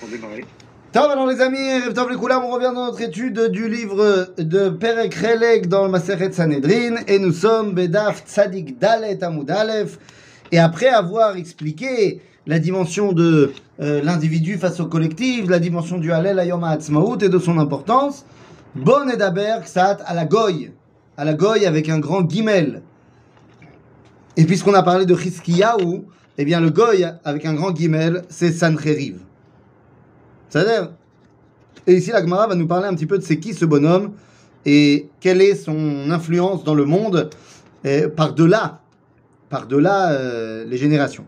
pour démarrer. Tov, alors les amis, Tov les on revient dans notre étude du livre de Perek Relek dans le Maseret Sanhedrin, et nous sommes Bedaf Tzadik Dalet Amud Aleph, et après avoir expliqué la dimension de euh, l'individu face au collectif, la dimension du Halel Ayom Ha'atzmaut et de son importance, Bon Edaber Ksat à la Goy, à la Goy avec un grand guimel. Et puisqu'on a parlé de Chizkiyahu, eh bien le Goy avec un grand guimel, c'est Sancheriv. C'est-à-dire, et ici la Gemara va nous parler un petit peu de c'est qui ce bonhomme et quelle est son influence dans le monde par-delà, par-delà euh, les générations.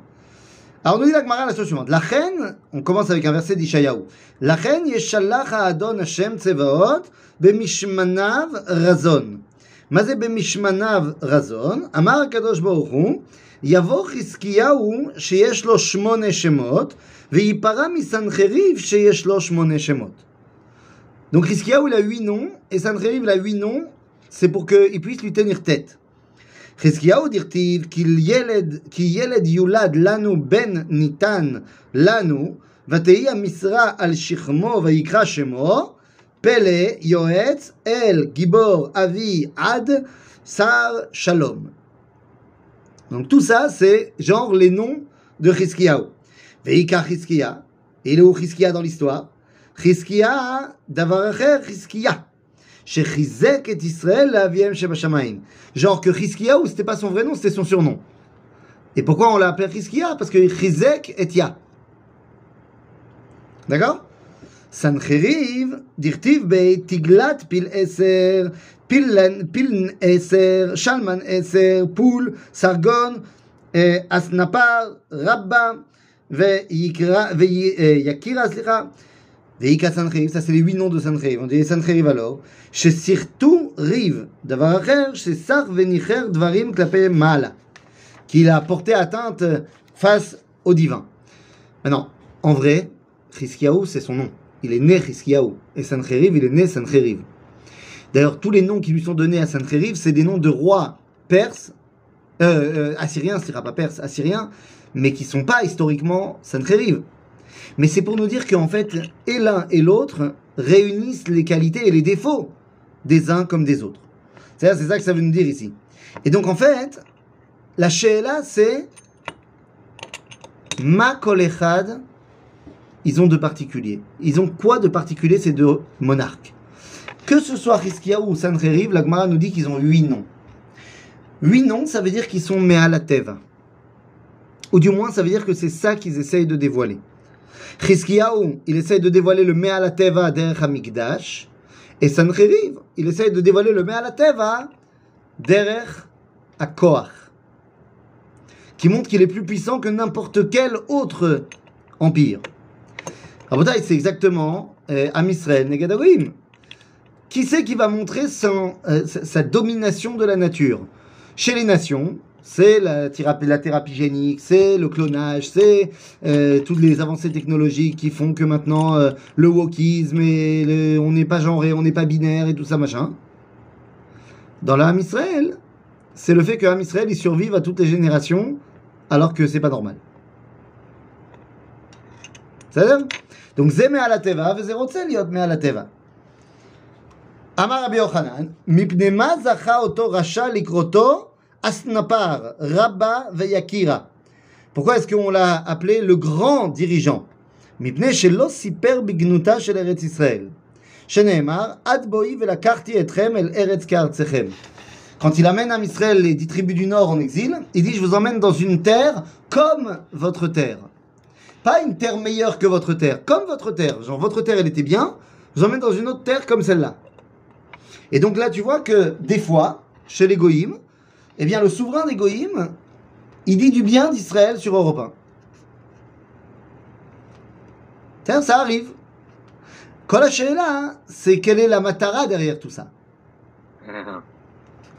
Alors nous dit la Gemara la chose suivante. La reine, on commence avec un verset d'Ishayahu. La reine yeshalach adon Hashem tsevaot bemishmanav razon. מה זה במשמניו רזון? אמר הקדוש ברוך הוא, יבוא חזקיהו שיש לו שמונה שמות, וייפרע מסנחריב שיש לו שמונה שמות. Donc Chizkiyahu il a huit noms, et Sancheriv il a huit noms, c'est pour qu'il puisse lui tenir tête. חזקיהו דכתיב כי ילד, כי ילד יולד לנו בן ניתן לנו, ותהי המשרה על שכמו ויקרא שמו, Pele, Yoetz, El, Gibor, Avi, Ad, Sar, Shalom. Donc tout ça, c'est genre les noms de Chizkiyahu. Veika Chizkiya, il est où Chizkiya dans l'histoire? Chizkiya, Davaracher Chizkiya. Chez Chizek et Israël, Aviem Shebashamaim. Genre que Chizkiyahu, c'était pas son vrai nom, c'était son surnom. Et pourquoi on l'a appelé Parce que Chizek et Ya. D'accord? Sancheriv, dirtiv bey, tiglat pil eser, piln, eser, shalman eser, poul, sargon, asnapar, rabba, veyakira, slicha, Veika Sancheriv, ça c'est les huit noms de Sancheriv. On dit Sancheriv alors. Chez Sirtu Riv, Davar Acher, chez Sar Venicher Dvarim Klape Mala. Qu'il a porté atteinte face au divin. Maintenant, en vrai, Chizkiyahu, c'est son nom. Il est né. Et Sancheriv, il est né Sancheriv. D'ailleurs, tous les noms qui lui sont donnés à Sancheriv, c'est des noms de rois perses, euh, euh, assyriens, ce sera pas perse, assyriens, mais qui sont pas historiquement Sancheriv. Mais c'est pour nous dire qu'en fait, et l'un et l'autre réunissent les qualités et les défauts des uns comme des autres. C'est c'est ça que ça veut nous dire ici. Et donc en fait, la Sheela, c'est Ma Kolechad, ils ont de particulier. Ils ont quoi de particulier? Ces deux monarques Que ce soit Rizkiyahu ou Sancheriv, la Gemara nous dit qu'ils ont huit noms. Huit noms, ça veut dire qu'ils sont Me'alateva. Ou du moins, ça veut dire que c'est ça qu'ils essayent de dévoiler. Chizkiyahu, il essaye de dévoiler le Me'alateva derech Hamikdash. Et Sancheriv, il essaye de dévoiler le Me'alateva derech Akoach. Qui montre qu'il est plus puissant que n'importe quel autre empire. Rabotai, c'est exactement euh, Am Israël Negedarim. Qui c'est qui va montrer euh, sa, domination de la nature? Chez les nations, c'est la thérapie, génique, c'est le clonage, c'est euh, toutes les avancées technologiques qui font que maintenant euh, le wokisme et on n'est pas genré, on n'est pas binaire et tout ça machin. Dans l'âme c'est le fait que l'âme Israël survive à toutes les générations alors que c'est pas normal. C'est-à-dire Donc zé à la teva, וזé רוצה להיות מעל הטבע. אמר רבי יוחנן, מפני מה זכה אותו רשע לקרותו Asnapar, Rabba Veyakira. Pourquoi est-ce qu'on l'a appelé le grand dirigeant מפני שלא סיפר בגנותה של ארץ ישראל. שנאמר, עד בואי ולקחתי אתכם אל ארץ כארצכם. Quand il amène à Israël les dix tribus du nord en exil, il dit, je vous emmène dans une terre comme votre terre. Pas une terre meilleure que votre terre, comme votre terre. Genre, votre terre, elle était bien, je vous emmène dans une autre terre comme celle-là. Et donc là, tu vois que des fois, chez les Goïms, eh bien, le souverain des Goïms, il dit du bien d'Israël sur Europe 1. Tiens, ça arrive. Kol là, c'est quelle est la matara derrière tout ça?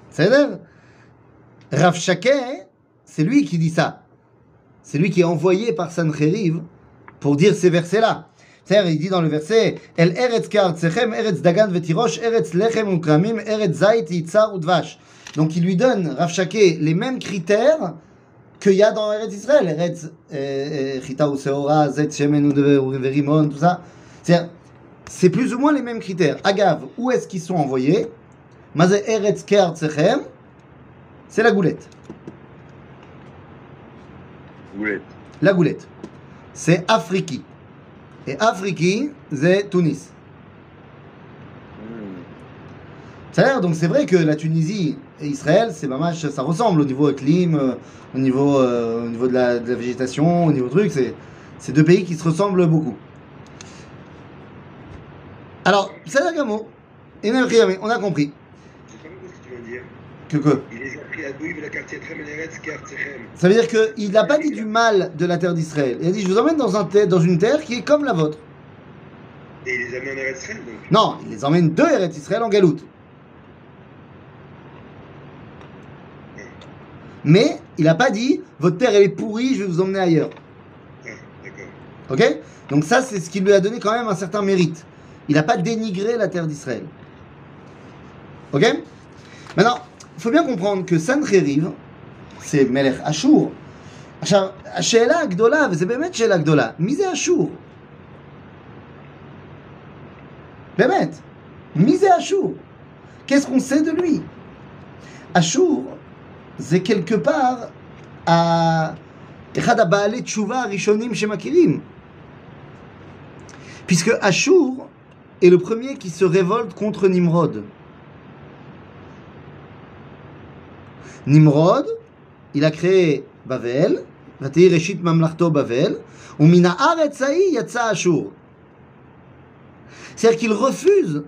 C'est-à-dire, Rav Shakeh, c'est lui qui dit ça. C'est lui qui est envoyé par Sancheriv pour dire ces versets-là. C'est-à-dire, il dit dans le verset, El eretz ka'artzechem, eretz dagan vetirosh, eretz lechem ukramim, eretz zait yitzar udvash. Donc il lui donne, Rav Shakeh, les mêmes critères qu'il y a dans Eretz Israël, Eretz euh, euh, Chita ou Seora, Zet Shemen Verimon, tout ça. C'est- C'est plus ou moins les mêmes critères. Agav, où est-ce qu'ils sont envoyés? Mazé Eretz Ker Tsechem, c'est la goulette. Goulette. La goulette. C'est Afriki. Et Afriki, c'est Tunis. C'est-à-dire, donc c'est vrai que la Tunisie et Israël, c'est mamache, ça ressemble au niveau clim, euh, au niveau, euh, au niveau de, la, de la végétation, au niveau truc, c'est, c'est deux pays qui se ressemblent beaucoup. Alors, c'est la on a compris, Ça veut dire qu'il n'a pas dit du mal de la terre d'Israël. Il a dit, je vous emmène dans, un terre- dans une terre qui est comme la vôtre. Et il les mis en Eretz donc. Non, il les emmène de Eretz Israël en galoute. Mais il n'a pas dit, votre terre elle est pourrie, je vais vous emmener ailleurs. Ok? Donc ça, c'est ce qui lui a donné quand même un certain mérite. Il n'a pas dénigré la terre d'Israël. Ok? Maintenant, faut bien comprendre que Sancheriv, c'est Melech Ashur. עכשיו, השאלה הגדולה, וזה באמת שאלה גדולה, מי זה אשור? באמת, מי זה אשור? Qu'est-ce qu'on sait de lui אשור זה quelque part ה- אחד הבעלי תשובה הראשונים שמכירים. Puisque Ashur est le premier qui se révolte contre Nimrod. Nimrod, il a créé Bavel, ותהי ראשית ממלכתו בבל, ומן הארץ ההיא יצא אשור. C'est-à-dire qu'il refuse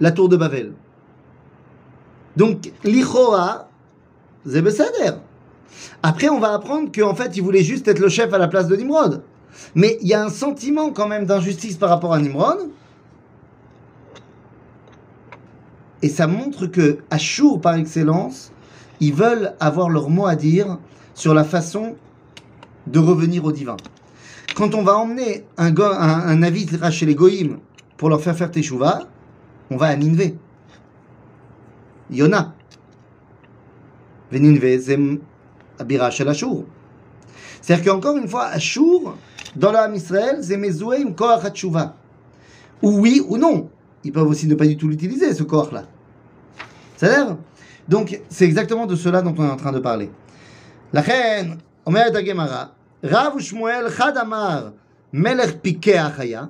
la tour de Babel. Donc, l'Ichora, c'est בסדר. Après, on va apprendre qu'en fait, il voulait juste être le chef à la place de Nimrod. Mais il y a un sentiment quand même d'injustice par rapport à Nimrod. Et ça montre que Ashur, par excellence, ils veulent avoir leur mot à dire sur la façon de revenir au divin. Quand on va emmener un, navire chez les Goïm pour leur faire faire Teshuvah, on va à Ninvé. Yona. Veninvé, c'est Abira Ashur. C'est-à-dire qu'encore une fois, Ashur, dans l'âme Israël, c'est Mezoué Koach HaTshuva. Ou oui ou non. Ils peuvent aussi ne pas du tout l'utiliser, ce Koach-là. C'est-à-dire Donc, c'est exactement de cela dont on est en train de parler. לכן, אומרת הגמרא, רב ושמואל חד אמר מלך פיקח היה,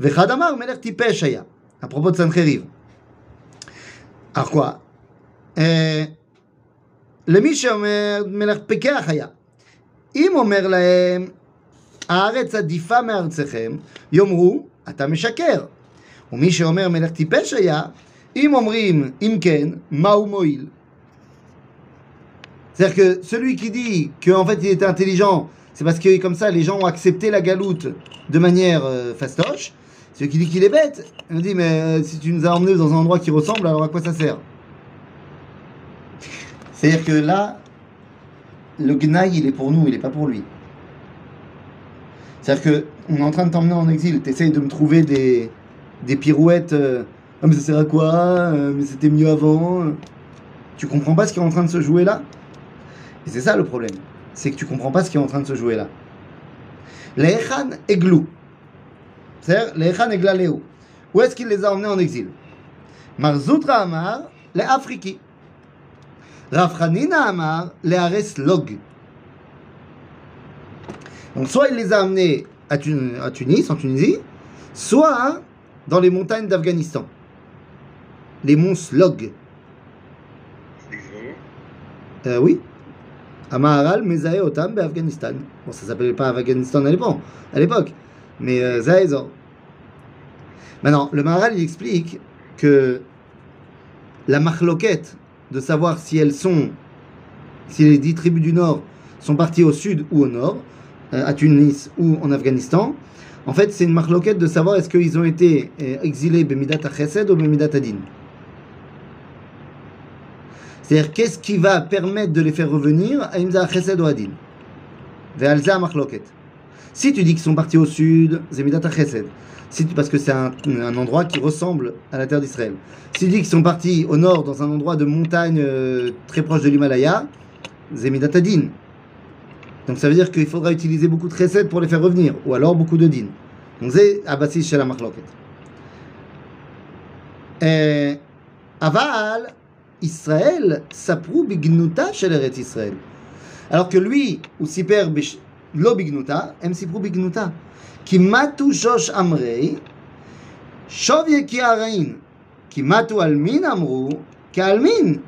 וחד אמר מלך טיפש היה. À propos de Sancheriv. Alors quoi אה, למי שאומר מלך פיקח היה, אם אומר להם הארץ עדיפה מארצכם, יאמרו אתה משקר. ומי שאומר מלך טיפש היה, Im imken, moil. C'est-à-dire que celui qui dit qu'en fait il était intelligent, c'est parce que comme ça les gens ont accepté la galoute de manière euh, fastoche. Celui qui dit qu'il est bête, on dit mais euh, si tu nous as emmenés dans un endroit qui ressemble, alors à quoi ça sert? C'est-à-dire que là, le gnaï il est pour nous, il n'est pas pour lui. C'est-à-dire qu'on est en train de t'emmener en exil, tu de me trouver des, pirouettes. Euh, ah, mais ça sert à quoi Euh, Mais c'était mieux avant. Tu comprends pas ce qui est en train de se jouer là? Et c'est ça le problème. C'est que tu comprends pas ce qui est en train de se jouer là. Le'echan eglou. C'est-à-dire, Le'echan eglaleu. Où est-ce qu'il les a emmenés en exil? Marzoutra Amar, les Afriki. Rafranina Amar, les Ares Log. Donc, soit il les a amenés à Tunis, en Tunisie, soit dans les montagnes d'Afghanistan. Les monts Slog. Vraiment Euh, oui. Amaharal Mezahe Otam Afghanistan. Bon, ça s'appelait pas Afghanistan à l'époque, à mais euh, Zaezor. Maintenant, le Maharal il explique que la marloquette de savoir si elles sont, si les dix tribus du Nord sont parties au sud ou au nord, euh, à Tunis ou en Afghanistan, en fait, c'est une marloquette de savoir est-ce qu'ils ont été euh, exilés Bemidat Chesed ou Bemidat Adin. C'est-à-dire, qu'est-ce qui va permettre de les faire revenir à Imza Chesed ou Adin Ve'alza Marloket. Si tu dis qu'ils sont partis au sud, Zemidat Chesed. Si tu- parce que c'est un, endroit qui ressemble à la terre d'Israël. Si tu dis qu'ils sont partis au nord, dans un endroit de montagne euh, très proche de l'Himalaya, Zemidatadin. Donc ça veut dire qu'il faudra utiliser beaucoup de recettes pour les faire revenir, ou alors beaucoup de din. Donc c'est Abassis chez la Machloket. Aval, Israël, Saprou Bignuta chez l'Eretz Israël. Alors que lui, ou Siper Lo Bignuta, Em Siprou Bignuta. Qui matu Shosh Amrei, Shov Yeki Arain. Qui matu Almin Amrou, Kalmin.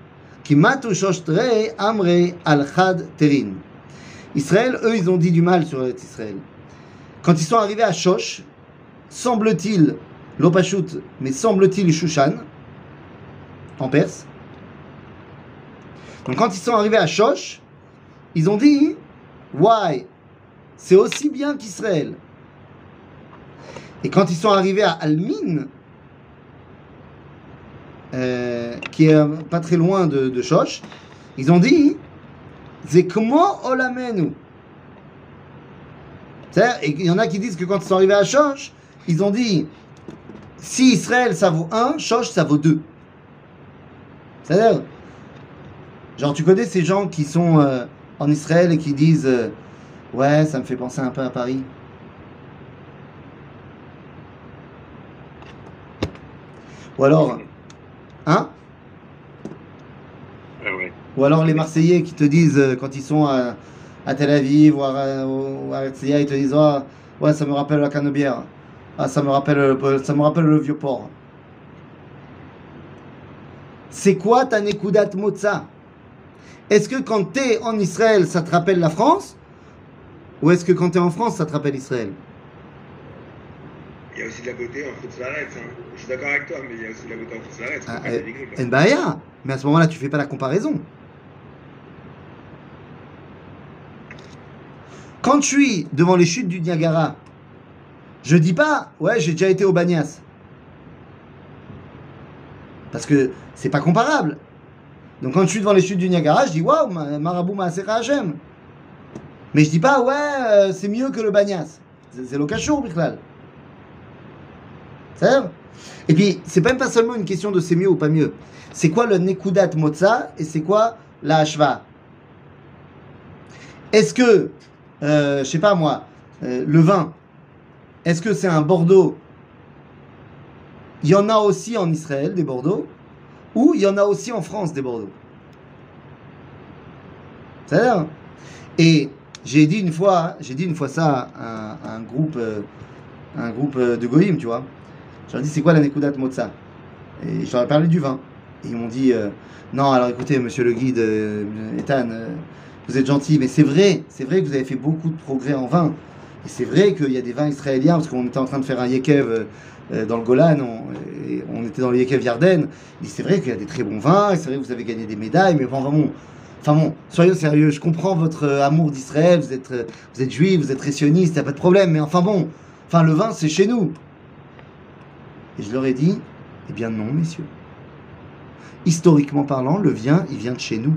Qui matu Shosh Trei Amrei Al Chad Terin. Israël, eux, ils ont dit du mal sur Eretz Israël. Quand ils sont arrivés à Shosh, semble-t-il, Lopashut, mais semble-t-il Shushan, en Perse. Donc quand ils sont arrivés à Shosh, ils ont dit, Why? C'est aussi bien qu'Israël. Et quand ils sont arrivés à Almin, euh, qui est euh, pas très loin de, de Shosh, ils ont dit, Zekmo Olamenu? C'est-à-dire, et il y en a qui disent que quand ils sont arrivés à Shosh, ils ont dit si Israël ça vaut 1, Shosh ça vaut 2. C'est-à-dire, genre tu connais ces gens qui sont euh, en Israël et qui disent euh, ouais, ça me fait penser un peu à Paris. Ou alors, hein? Ah ouais. Ou alors les Marseillais qui te disent, euh, quand ils sont à, à Tel Aviv ou à, ou à Herzliya, ils te disent Ah, Ouais, ça me rappelle la canebière. Ah, ça me rappelle, le- ça me rappelle le vieux port. C'est quoi ta Nekudat Motza Est-ce que quand t'es en Israël, ça te rappelle la France? Ou est-ce que quand t'es en France, ça te rappelle Israël? Il y a aussi de la beauté en Fouts hein. Je suis d'accord avec toi, mais il y a aussi de la beauté en Fouts Ah, quoi. Nbaya Mais à ce moment-là, tu fais pas la comparaison. Quand je suis devant les chutes du Niagara, je dis pas, ouais, j'ai déjà été au Bagnas. Parce que c'est pas comparable. Donc quand je suis devant les chutes du Niagara, je dis, waouh, ma- Marabout Maasera Hashem. Mais je dis pas, ouais, euh, c'est mieux que le Bagnas. C'est l'Okashour, Bichlal. C'est et puis, c'est même pas seulement une question de c'est mieux ou pas mieux. C'est quoi le Nekudat Motza et c'est quoi la Hashva Est-ce que, euh, je sais pas moi, euh, le vin, est-ce que c'est un Bordeaux? Il y en a aussi en Israël des Bordeaux ou il y en a aussi en France des Bordeaux C'est-à-dire Et j'ai dit une fois, j'ai dit une fois ça à un, groupe, euh, un groupe euh, de Goïm, tu vois. Je leur dit, c'est quoi la Nekudat Motza Et je leur ai parlé du vin. Et ils m'ont dit, euh, non, alors écoutez, monsieur le guide, euh, Ethan, vous êtes gentil, mais c'est vrai, c'est vrai que vous avez fait beaucoup de progrès en vin. Et c'est vrai qu'il y a des vins israéliens, parce qu'on était en train de faire un Yekev dans le Golan, on, était dans le Yekev Yarden. C'est vrai qu'il y a des très bons vins, c'est vrai que vous avez gagné des médailles, mais bon, vraiment, enfin bon, soyons sérieux, je comprends votre euh, amour d'Israël, vous êtes, euh, vous êtes juif, vous êtes très sioniste, il n'y a pas de problème, mais enfin bon, enfin le vin c'est chez nous. Et je leur ai dit, eh bien non, messieurs. Historiquement parlant, le vin, il vient de chez nous.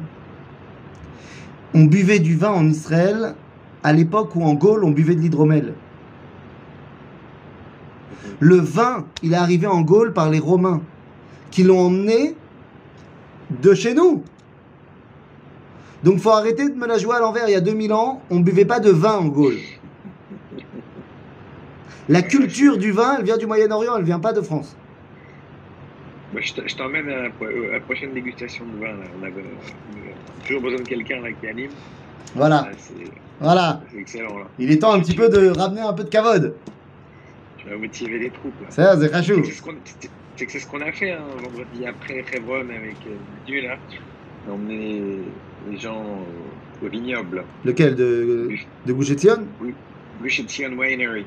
On buvait du vin en Israël à l'époque où en Gaule, on buvait de l'hydromel. Le vin, il est arrivé en Gaule par les Romains, qui l'ont emmené de chez nous. Donc faut arrêter de me la jouer à l'envers. Il y a 2000 ans, on ne buvait pas de vin en Gaule. La culture du vin, elle vient du Moyen-Orient, elle vient pas de France. Je t'emmène à, la pro- euh, à la prochaine dégustation de vin. Là. On a, euh, toujours besoin de quelqu'un qui anime. Voilà, Ah, voilà. excellent. Là. Il est temps un petit peu de ramener un peu de cavode. Motiver les troupes. Là. Ça, c'est rachou. c'est ce qu'on c'est- c'est que c'est ce qu'on a fait hein, vendredi après Hebron avec Dieu là. On a emmené les, gens au vignoble. Lequel de, de Gouchetzion Sion? Winery.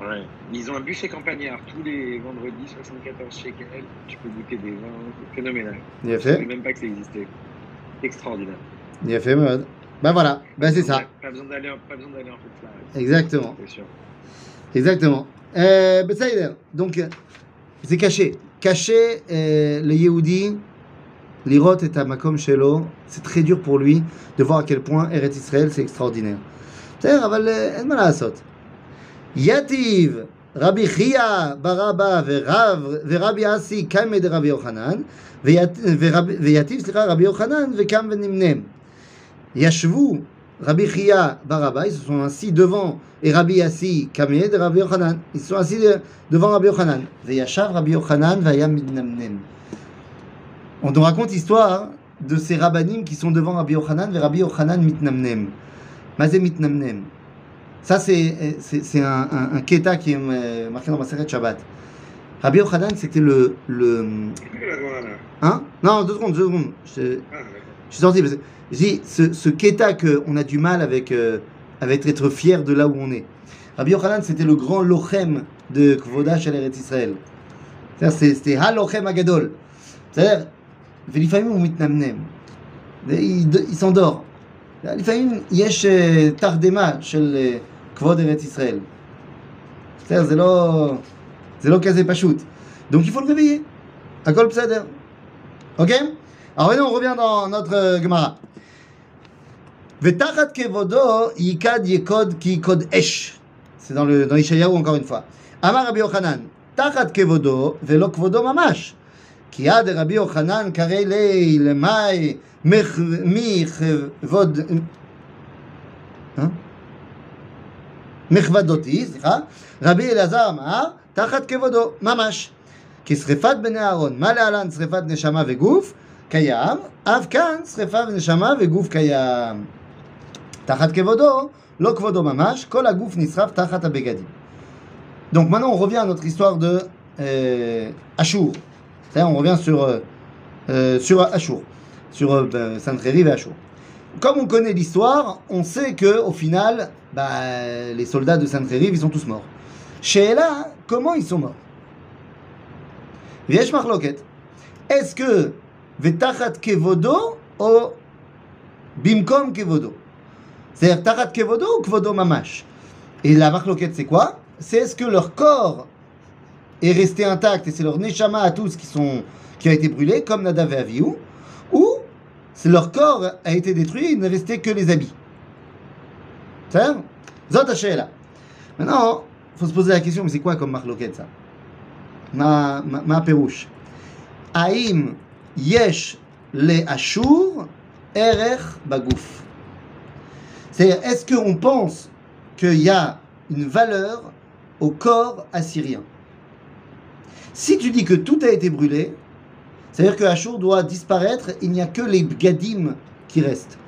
Ouais. Ils ont un buffet campagnard tous les vendredis, 74 shekels. Tu peux goûter des vins phénoménaux. Il a Je savais fait, même pas que ça existait. Extraordinaire. il a fait mode. Ben voilà, ben c'est ça. Pas besoin d'aller en, fait Exactement, C'est sûr. Exactement. Euh, ben donc, euh, c'est caché. Caché, euh, le Yehudi, l'Irot et Makom Shelo, c'est très dur pour lui de voir à quel point Eretz Israël, c'est extraordinaire. Euh, Yativ, Rabbi Chia Baraba Rabbi Asi Kamed Rabbi Yochanan Veyativ Rabbi Yochanan Vekam Venimnem Yashvu Rabbi Chia Baraba, ils se sont assis devant, et Rabbi Yassi Kameh de Rabbi Yochanan. Ils se sont assis de- devant Rabbi Yochanan. Veyashav Rabbi Yochanan vayam. On nous raconte l'histoire de ces rabbinim qui sont devant Rabbi Yochanan, et Rabbi Yochanan mitnamnem. Mazé mitnamnem. Ça, c'est c'est- c'est un, un, un keta qui est euh, marqué dans ma série Shabbat. Rabbi Yochanan, c'était le. le hein? Non, deux secondes, deux secondes. Je, Ah. je suis sorti parce que je dis, ce, ce keta qu'on a du mal avec, euh, avec être fier de là où on est. Rabbi Yochanan, c'était le grand lochem de Kvoda chez Eretz Israël. C'est-à-dire, c'est- C'était ha-lochem agadol. C'est-à-dire, ולפעמים הוא מתנמנם. il il s'endort. לפעמים יש אה, תרדמה של אה, כבוד ארץ ישראל. בסדר, זה לא, זה לא כזה פשוט. Donc il faut le réveiller. הכל בסדר. Ok Alors maintenant on revient dans notre euh, Gemara. ותחת כבודו יקד יקוד כי יקוד אש. C'est dans, le, dans Ishayahu encore une fois. אמר רבי יוחנן, תחת כבודו ולא כבודו ממש. כי יד רבי יוחנן קרא לי למאי מכבוד... אה? מכבדותי, סליחה, רבי אלעזר אמר, תחת כבודו, ממש. כי שרפת בני אהרון, מה להלן שרפת נשמה וגוף? קיים, אף כאן שרפה ונשמה וגוף קיים. תחת כבודו, לא כבודו ממש, כל הגוף נשרף תחת הבגדים. Donc maintenant on revient à notre histoire de euh, Achour. C'est-à-dire, on revient sur, euh, euh, sur Achour, sur euh, ben, Sancheriv et Achour. Comme on connaît l'histoire, on sait que au final, bah, les soldats de Sancheriv, ils sont tous morts. Chez Ella, comment ils sont morts Viesh Marloket. Est-ce que Vetachat Kevodo ou Bimkom Kevodo C'est-à-dire Tachat Kevodo ou Kvodo Mamash Et la Marloket, c'est quoi C'est est-ce que leur corps est resté intact et c'est leur neshama à tous qui, sont, qui a été brûlé, comme Nadav et Avihu, ou leur corps a été détruit, il ne restait que les habits. C'est ça Hashela. Maintenant, il faut se poser la question, mais c'est quoi comme marloquette ça Ma, ma, ma perouche. Aïm yesh le ashur erech bagouf. C'est-à-dire, est-ce qu'on pense qu'il y a une valeur au corps assyrien? Si tu dis que tout a été brûlé, c'est-à-dire que Ashur doit disparaître, il n'y a que les bgadim qui restent.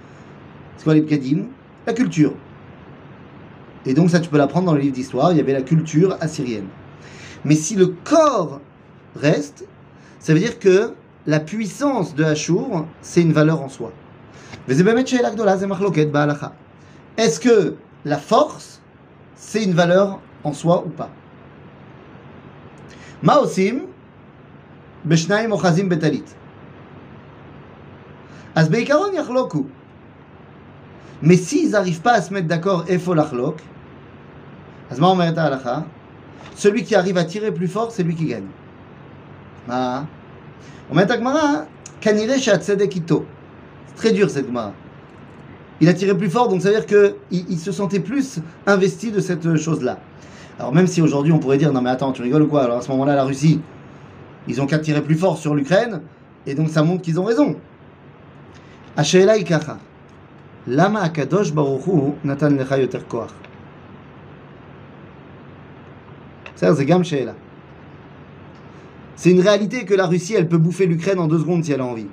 C'est quoi les bgadim? La culture. Et donc ça, tu peux l'apprendre dans le livre d'histoire, il y avait la culture assyrienne. Mais si le corps reste, ça veut dire que la puissance de Hachour, c'est une valeur en soi. Est-ce que la force, c'est une valeur en soi ou pas? Maosim, Beshnaim Ochazim Betalit. Asbeikaron Yachloku. Mais s'ils n'arrivent pas à se mettre d'accord, Efolachlok, Asma Omerta celui qui arrive à tirer plus fort, c'est lui qui gagne. Ah. אומרת הגמרא, כנראה שהצדק איתו. C'est très dur cette גמרא. Il a tiré plus fort, donc ça veut dire qu'il il se sentait plus investi de cette chose-là. Alors même si aujourd'hui on pourrait dire non mais attends tu rigoles ou quoi Alors à ce moment-là la Russie ils ont qu'à tirer plus fort sur l'Ukraine et donc ça montre qu'ils ont raison. השאלה היא ככה, למה הקדוש ברוך הוא נתן לך יותר כוח? בסדר, זה גם שאלה. c'est une réalité que la Russie elle peut bouffer l'Ukraine en deux secondes si elle a envie.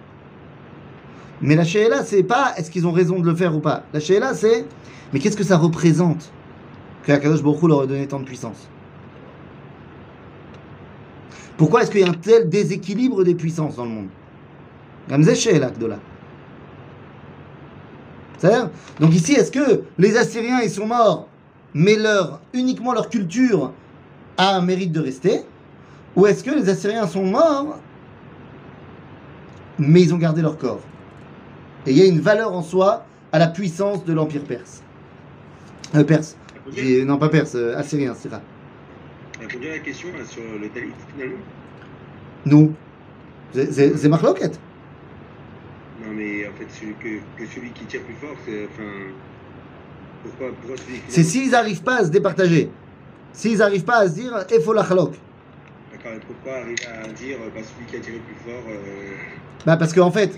Mais la Sheila c'est pas est-ce qu'ils ont raison de le faire ou pas. La Sheila c'est mais qu'est-ce que ça représente que Akadosh leur a donné tant de puissance? Pourquoi est-ce qu'il y a un tel déséquilibre des puissances dans le monde? C'est-à-dire Donc ici, est-ce que les Assyriens, ils sont morts, mais leur, uniquement leur culture a un mérite de rester? Ou est-ce que les Assyriens sont morts, mais ils ont gardé leur corps? Et il y a une valeur en soi à la puissance de l'Empire perse. Euh, perse. Non, pas perse, euh, assyrien, c'est ça. Répondu à la question là, sur le talit finalement Nous. C'est- Marloket. Non mais en fait celui que, que celui qui tire plus fort, c'est enfin. Pourquoi, pourquoi celui qui. C'est s'ils n'arrivent pas à se départager. S'ils n'arrivent pas à se dire, il faut la pourquoi arriver à dire bah, celui qui a tiré plus fort euh, Bah parce qu'en fait,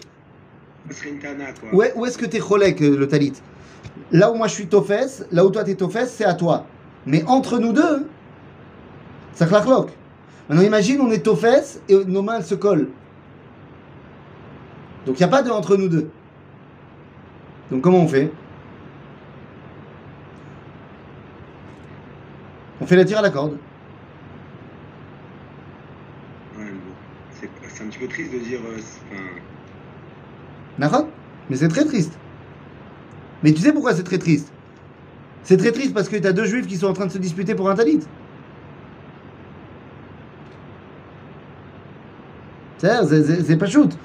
Ce tana, quoi. Où est- est-ce que t'es cholek, euh, le talit? Là où moi je suis tofes, là où toi t'es tofes, c'est à toi. Mais entre nous deux, ça claque. Maintenant imagine, on est tofes et nos mains elles se collent. Donc il n'y a pas de entre nous deux. Donc comment on fait? On fait la tire à la corde. Ouais, mais bon. C'est c'est un petit peu triste de dire. Euh, mais c'est très triste. Mais tu sais pourquoi c'est très triste? C'est très triste parce que tu as deux juifs qui sont en train de se disputer pour un talit. C'est pas shoot.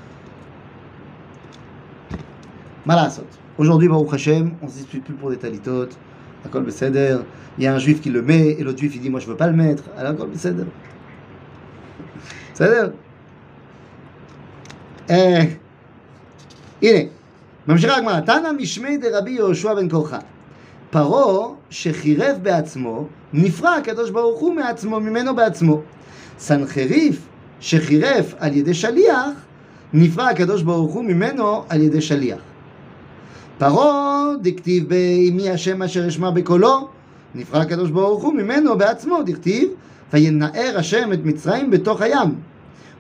Malasot. Aujourd'hui, Baruch Hashem, on se dispute plus pour des talitotes. Il y a un juif qui le met et l'autre juif il dit Moi je veux pas le mettre. Alors Akol Beseder. Beseder. אה, הנה, ממשיכה הגמרא, תנא משמי דרבי יהושע בן קורחה. פרעה שחירף בעצמו, נפרע הקדוש ברוך הוא מעצמו, ממנו בעצמו. סנחריף שחירף על ידי שליח, נפרע הקדוש ברוך הוא ממנו על ידי שליח. פרעה דכתיב באמי השם אשר אשמע בקולו, נפרע הקדוש ברוך הוא ממנו בעצמו, דכתיב וינער השם את מצרים בתוך הים.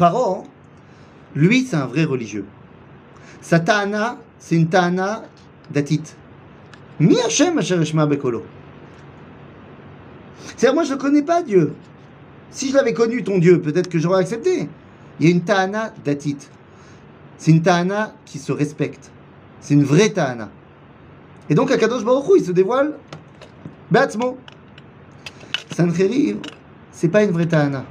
Paro, lui, c'est un vrai religieux. Sa ta'ana, c'est une ta'ana datit. Mi Hashem bekolo. C'est-à-dire, moi, je ne connais pas Dieu. Si je l'avais connu, ton Dieu, peut-être que j'aurais accepté. Il y a une ta'ana datit. C'est une ta'ana qui se respecte. C'est une vraie ta'ana. Et donc, Akadosh Baruch Hu, il se dévoile Beatzmo. Sancheriv, c'est pas une vraie ta'ana.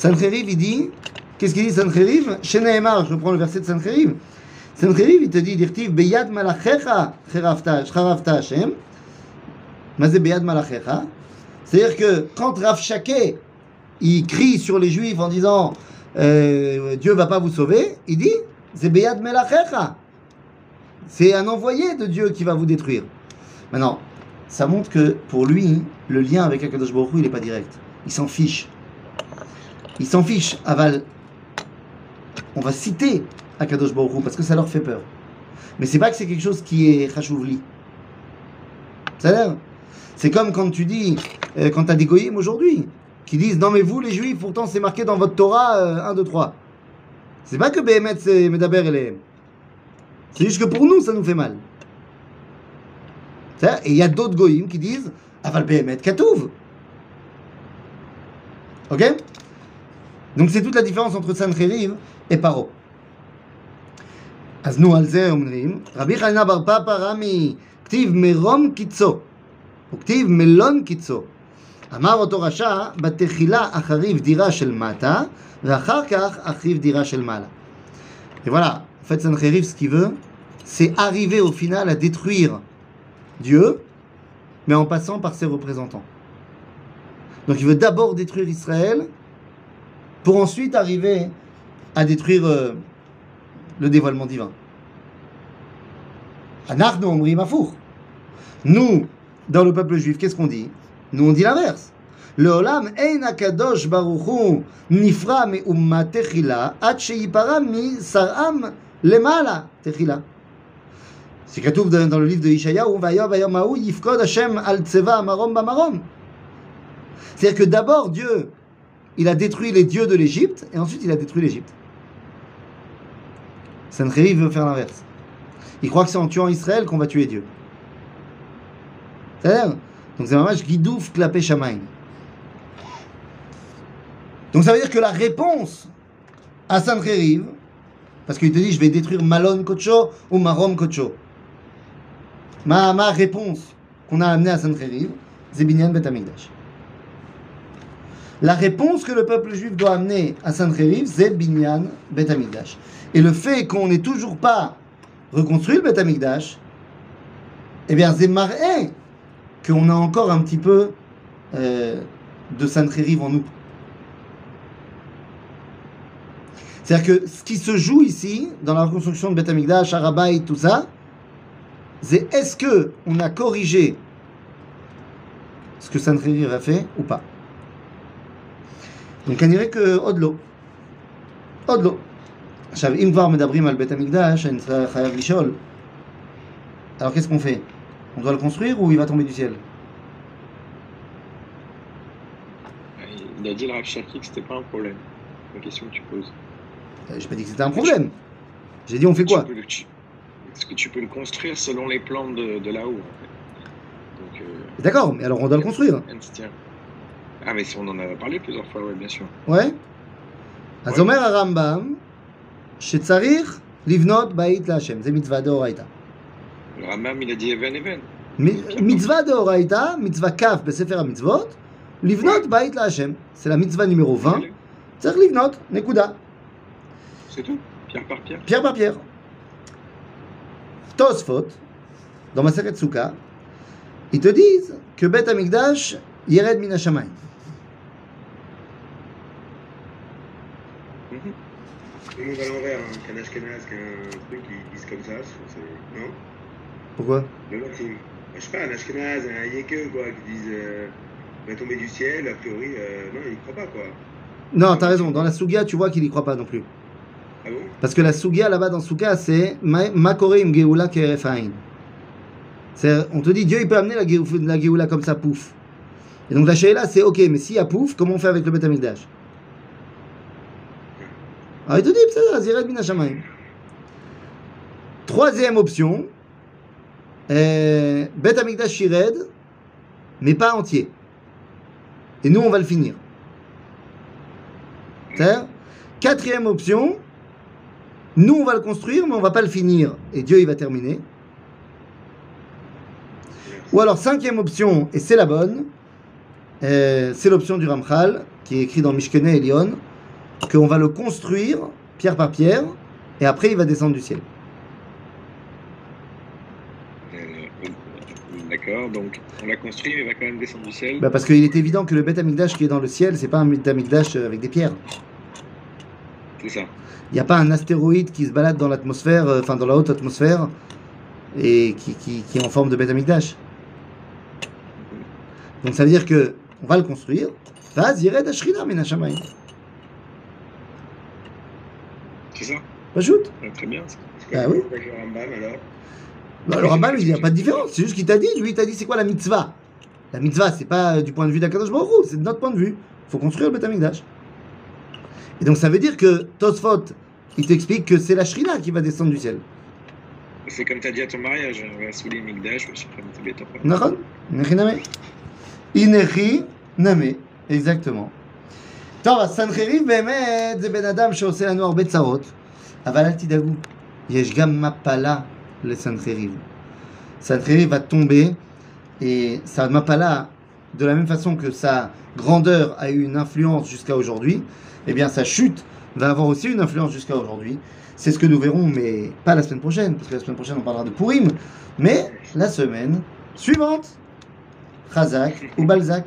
Sancheriv, il dit, qu'est-ce qu'il dit Sancheriv Chez je reprends le verset de Sancheriv. Sancheriv, il te dit, dirtiv, beyad malachecha, cherafta Hashem. Mazé beyad malachecha. C'est-à-dire que quand Rav Shaké, il crie sur les Juifs en disant, euh, Dieu va pas vous sauver, il dit, c'est. C'est un envoyé de Dieu qui va vous détruire. Maintenant, ça montre que pour lui, le lien avec Akadosh Baruch il n'est pas direct. Il s'en fiche. Il s'en fiche. Aval, on va citer Akadosh Baruch Hu parce que ça leur fait peur. Mais c'est pas que c'est quelque chose qui est chachouvli. Ça l'air C'est comme quand tu dis, euh, quand tu as des goyim aujourd'hui, qui disent Non, mais vous, les juifs, pourtant c'est marqué dans votre Torah euh, 1, 2, 3. C'est pas que Behemet c'est Medaber et les. C'est juste que pour nous, ça nous fait mal. Et il y a d'autres goyim qui disent Aval Behemet Katouv. Ok? Donc c'est toute la différence entre Sancheriv et Paro. אז נו, על זה אומרים, רבי חנינא בר פפא רמי, כתיב מרום קיצו, וכתיב מלון קיצו. אמר אותו רשע, בתחילה אחריו דירה של מטה, ואחר כך אחיו דירה של מעלה. Et voilà, en fait, Sancheriv, ce qu'il veut, c'est arriver au final à détruire Dieu, mais en passant par ses représentants. Donc il veut d'abord détruire Israël, pour ensuite arriver à détruire euh, le dévoilement divin. Nous, dans le peuple juif, qu'est-ce qu'on dit? Nous, on dit l'inverse. Le olam ein akadosh baruchu nifra me umma techila at sheiparam mi saram lemala techila. C'est Katouf dans le livre de Ishayahu, Vayom Vayomahu, Yifkod Hashem al Tseva Amarom Bamarom. C'est-à-dire que d'abord Dieu il a détruit les dieux de l'Égypte, et ensuite il a détruit l'Égypte. Sancheriv veut faire l'inverse. Il croit que c'est en tuant Israël qu'on va tuer Dieu. C'est-à-dire Donc c'est vraiment guidouf clapé shamaim. Donc ça veut dire que la réponse à Sancheriv, parce qu'il te dit je vais détruire Malon Kocho ou Marom Kocho. Ma, ma réponse qu'on a amenée à Sancheriv, c'est Binyan Bet Amikdash. La réponse que le peuple juif doit amener à Sancheriv, c'est Binyan Bet. Et le fait qu'on n'ait toujours pas reconstruit le Beth Amikdash, eh bien, c'est marré qu'on a encore un petit peu euh, de Sancheriv en nous. C'est-à-dire que ce qui se joue ici, dans la reconstruction de Beth Amikdash, Arabaï, tout ça, c'est est-ce que on a corrigé ce que Sancheriv a fait ou pas? Donc, on dirait que Odlo. Odlo. עכשיו, אם כבר מדברים על בית המקדש, אני צריך- חייב לשאול, alors qu'est-ce qu'on fait On doit le construire ou il va tomber du ciel Il a dit le Rav Shaki que c'était pas un problème. La question que tu poses. Euh, J'ai pas dit que c'était un problème. J'ai dit on fait quoi Tu peux le- tu- Est-ce que tu peux le construire selon les plans de, de là-haut en fait Donc, euh, D'accord, mais alors on doit le construire. Einstein. Ah, mais si on en a parlé plusieurs fois, ouais, bien sûr. Ouais אז Ouais. אומר הרמב"ם שצריך לבנות בית להשם, זה מצווה דאורייתא. Le Ramam, il a dit Even Even. מ- מצווה דאורייתא, מצווה כ' בספר המצוות, לבנות בית להשם. C'est la mitzvah numéro 20, צריך לבנות, נקודה. C'est tout. Pierre par pierre. pierre par pierre. Tosfot, dans ma Maseret Souka, Tout le monde à l'envers, hein. qu'un Ashkenaz, qu'un truc, ils disent comme ça. Non Pourquoi Le il- je sais pas, un Ashkenaz, un Yeke, quoi, qui disent euh, va tomber du ciel, a priori, euh, non, il croit pas, quoi. Non, t'as raison, dans la Sugia, tu vois qu'il y croit pas non plus. Ah bon? Parce que la Sugia là-bas dans Souka, c'est Ma- Makorim Geoula Kerefain. On te dit, Dieu il peut amener la, Geu- la Geoula comme ça, pouf. Et donc la Sheila, c'est ok, mais s'il y a pouf, comment on fait avec le Bet Amikdash Troisième option, euh, Bet Amikdash Shired, mais pas entier. Et nous, on va le finir. Quatrième option, nous, on va le construire, mais on va pas le finir. Et Dieu, il va terminer. Ou alors, cinquième option, et c'est la bonne, euh, c'est l'option du Ramchal, qui est écrit dans Mishkene et Lyon, qu'on va le construire pierre par pierre, et après, il va descendre du ciel. Euh, D'accord, donc on l'a construit, mais il va quand même descendre du ciel. Bah, parce qu'il est évident que le Beth Amikdash qui est dans le ciel, c'est pas un Beth Amikdash avec des pierres. C'est ça. Il n'y a pas un astéroïde qui se balade dans l'atmosphère, euh, enfin dans la haute atmosphère, et qui, qui- qui est en forme de Beth Amikdash. Donc ça veut dire que on va le construire. Vaz Yered Ashrina Min c'est ça ah, Très bien. Ah oui Rambam, alors? Bah, Le Rambam, il n'y a pas de différence. C'est juste ce qu'il t'a dit. Lui, il t'a dit c'est quoi la mitzvah? La mitzvah, c'est pas euh, du point de vue d'Akadosh Baruch c'est de notre point de vue. Il faut construire le Betamikdash. Et donc ça veut dire que Tosfot, il t'explique que c'est la Shrina qui va descendre du ciel. C'est comme tu as dit à ton mariage, on va soulever Mikdash, je sais pas, Name? Inechi Name, exactement. טוב, אז סנחריב באמת זה בן אדם שעושה לנו הרבה צרות, אבל אל תדאגו, יש גם מפלה לסנחריב. סנחריב va tomber, et sa mapala, de la même façon que sa grandeur a eu une influence jusqu'à aujourd'hui, eh bien sa chute va avoir aussi une influence jusqu'à aujourd'hui. C'est ce que nous verrons, mais pas la semaine prochaine, parce que la semaine prochaine on parlera de Purim, mais la semaine suivante. Khazak ou Balzac.